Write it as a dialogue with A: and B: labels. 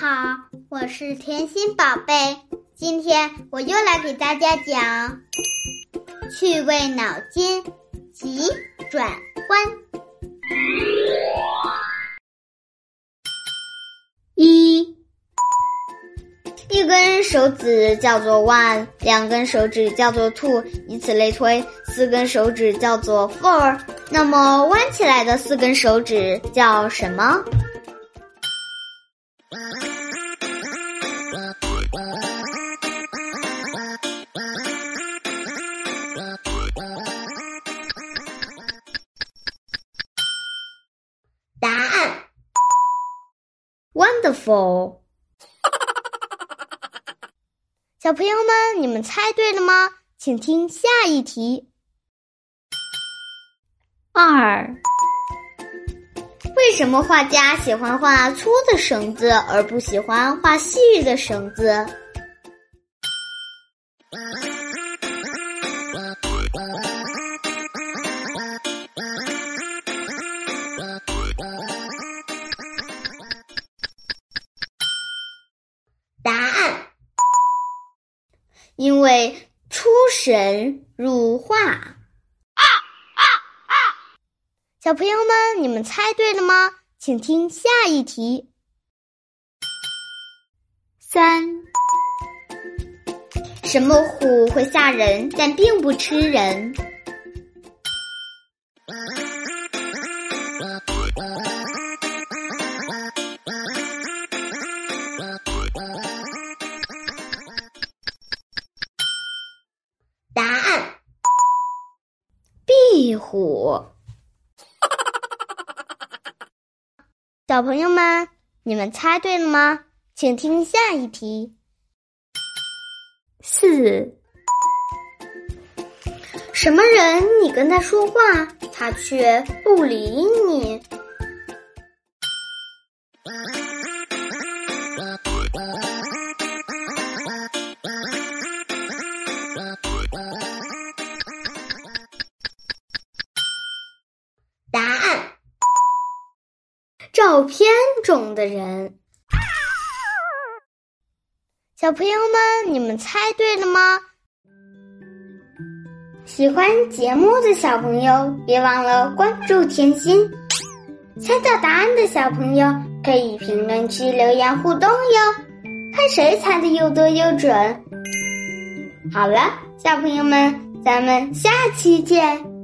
A: 好，我是甜心宝贝。今天我又来给大家讲趣味脑筋急转弯。一，一根手指叫做弯，两根手指叫做兔，以此类推，四根手指叫做缝儿。那么弯起来的四根手指叫什么？，wonderful。小朋友们，你们猜对了吗？请听下一题。二，为什么画家喜欢画粗的绳子，而不喜欢画细的绳子？因为出神入化。啊啊啊小朋友们，你们猜对了吗？请听下一题。三，什么虎会吓人，但并不吃人？壁虎。小朋友们，你们猜对了吗？请听下一题。四，什么人你跟他说话，他却不理你？照片中的人，小朋友们，你们猜对了吗？喜欢节目的小朋友，别忘了关注甜心。猜到答案的小朋友，可以评论区留言互动哟，看谁猜的又多又准。好了，小朋友们，咱们下期见。